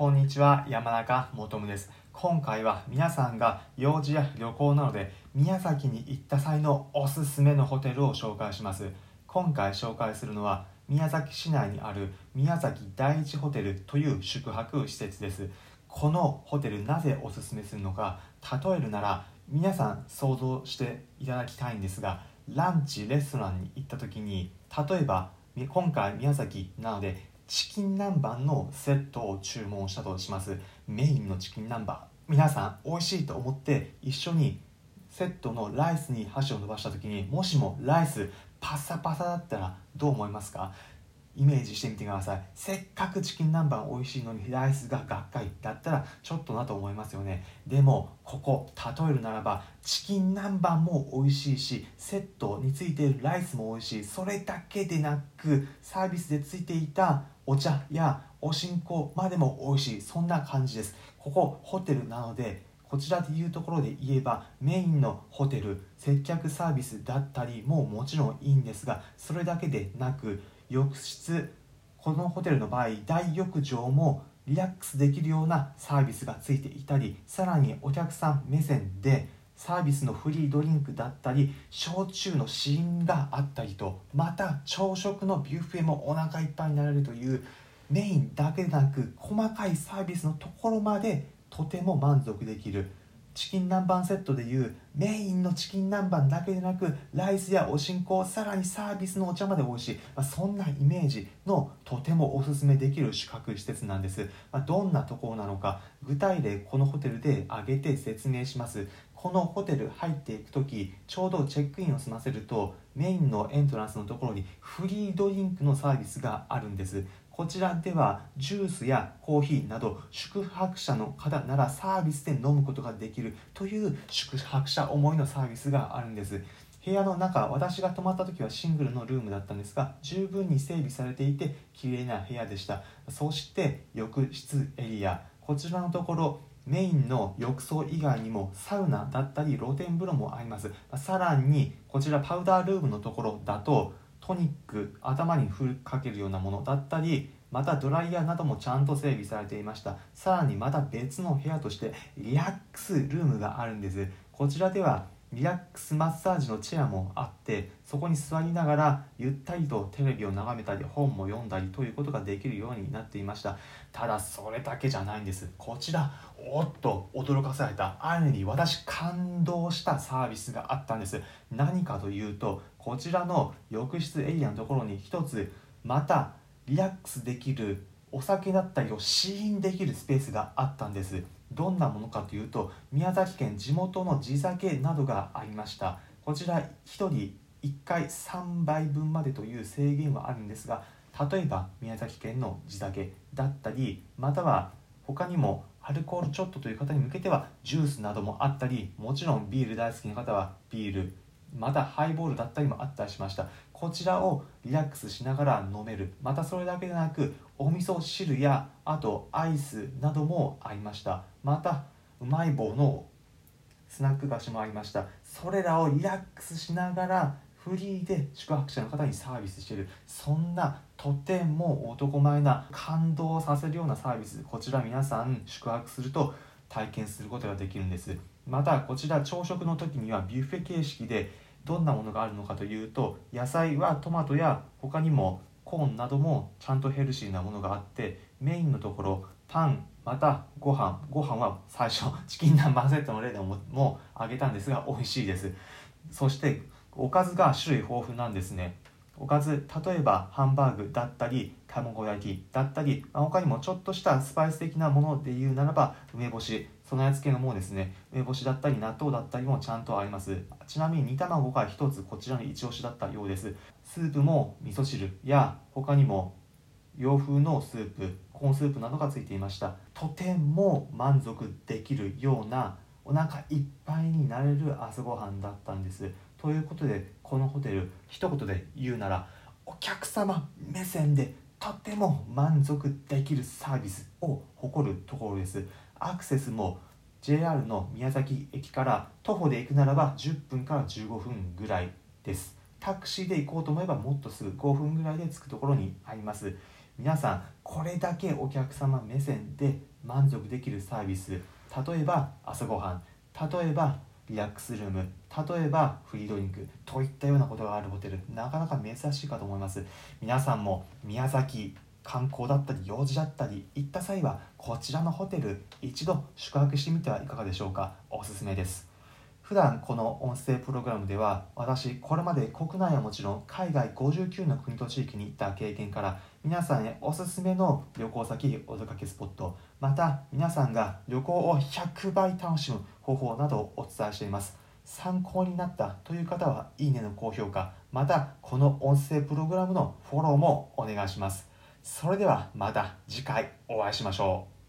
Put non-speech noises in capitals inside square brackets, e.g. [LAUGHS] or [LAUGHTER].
こんにちは山中もとです。今回は皆さんが用事や旅行などで宮崎に行った際のおすすめのホテルを紹介します。今回紹介するのは宮崎市内にある宮崎第一ホテルという宿泊施設です。このホテルなぜおすすめするのか例えるなら皆さん想像していただきたいんですがランチレストランに行った時に例えば今回宮崎なのでチキン南蛮のセットを注文したとします。メインのチキン南蛮。皆さん美味しいと思って一緒にセットのライスに箸を伸ばした時にもしもライスパサパサだったらどう思いますか？イメージしてみてください。せっかくチキン南蛮美味しいのにライスががっかりだったらちょっとなと思いますよね。でもここ例えるならばチキン南蛮も美味しいしセットについているライスも美味しい。それだけでなくサービスでついていたお茶やおしんこまでも美味しい。そんな感じです。ここホテルなのでこちらでいうところで言えばメインのホテル接客サービスだったりももちろんいいんですがそれだけでなく浴室このホテルの場合大浴場もリラックスできるようなサービスがついていたりさらにお客さん目線でサービスのフリードリンクだったり焼酎の試飲があったりとまた朝食のビュッフェもお腹いっぱいになれるというメインだけでなく細かいサービスのところまでとても満足できる。チキン南蛮セットでいうメインのチキン南蛮だけでなくライスやおしんこさらにサービスのお茶まで美味しい、まあ、そんなイメージのとてもおすすめできる宿泊施設なんです、まあ、どんなところなのか具体例このホテルで挙げて説明します。このホテル入っていく時ちょうどチェックインを済ませるとメインのエントランスのところにフリードリンクのサービスがあるんです。こちらではジュースやコーヒーなど宿泊者の方ならサービスで飲むことができるという宿泊者思いのサービスがあるんです。部屋の中私が泊まった時はシングルのルームだったんですが十分に整備されていて綺麗な部屋でした。そして浴室エリアこちらのところメインの浴槽以外にもサウナだったり露天風呂もあります。さらにこちらパウダールームのところだとトニック頭にふりかけるようなものだったりまたドライヤーなどもちゃんと整備されていました。さらにまた別の部屋としてリラックスルームがあるんです。こちらではリラックスマッサージのチェアもあってそこに座りながらゆったりとテレビを眺めたり本も読んだりということができるようになっていました。ただそれだけじゃないんです。こちらおっと驚かされたある意味私感動したサービスがあったんです。何かというとこちらの浴室エリアのところに一つまたリラックスできるお酒だったりを試飲できるスペースがあったんです。どんなものかというと宮崎県地元の地酒などがありました。こちら1人1回3杯分までという制限はあるんですが例えば宮崎県の地酒だったりまたは他にもアルコールちょっとという方に向けてはジュースなどもあったりもちろんビール大好きな方はビールまたハイボールだったりもあったりしました。こちらをリラックスしながら飲める。またそれだけでなくお味噌汁やあとアイスなどもありました。またうまい棒のスナック菓子もありました。それらをリラックスしながらフリーで宿泊者の方にサービスしている。そんなとても男前な感動させるようなサービス。こちら皆さん宿泊すると体験することができるんです。またこちら朝食の時にはビュッフェ形式でどんなものがあるのかというと野菜はトマトや他にもコーンなどもちゃんとヘルシーなものがあってメインのところパンまたご飯ご飯は最初 [LAUGHS] チキン南蛮セットの例でももあげたんですが美味しいです。そしておかずが種類豊富なんですね。おかず例えばハンバーグだったり卵焼きだったり、まあ、他にもちょっとしたスパイス的なもので言うならば梅干し備え付けのものですね梅干しだったり納豆だったりもちゃんとあります。ちなみに煮卵が1つこちらの一押しだったようです。スープも味噌汁や他にも洋風のスープコーンスープなどがついていました。とても満足できるようなお腹いっぱいになれる朝ごはんだったんです。ということでこのホテル一言で言うならお客様目線でとても満足できるサービスを誇るところです。アクセスも JR の宮崎駅から徒歩で行くならば10分から15分ぐらいです。タクシーで行こうと思えばもっとすぐ5分ぐらいで着くところにあります。皆さんこれだけお客様目線で満足できるサービス。例えば朝ごはん。例えばリラックスルーム。例えばフリードリンク。といったようなことがあるホテル。なかなか珍しいかと思います。皆さんも宮崎観光だったり用事だったり行った際はこちらのホテル一度宿泊してみてはいかがでしょうか？おすすめです。普段この音声プログラムでは私これまで国内はもちろん海外59の国と地域に行った経験から皆さんへおすすめの旅行先お出かけスポットまた皆さんが旅行を100倍楽しむ方法などをお伝えしています。参考になったという方はいいねの高評価またこの音声プログラムのフォローもお願いします。それではまた次回お会いしましょう。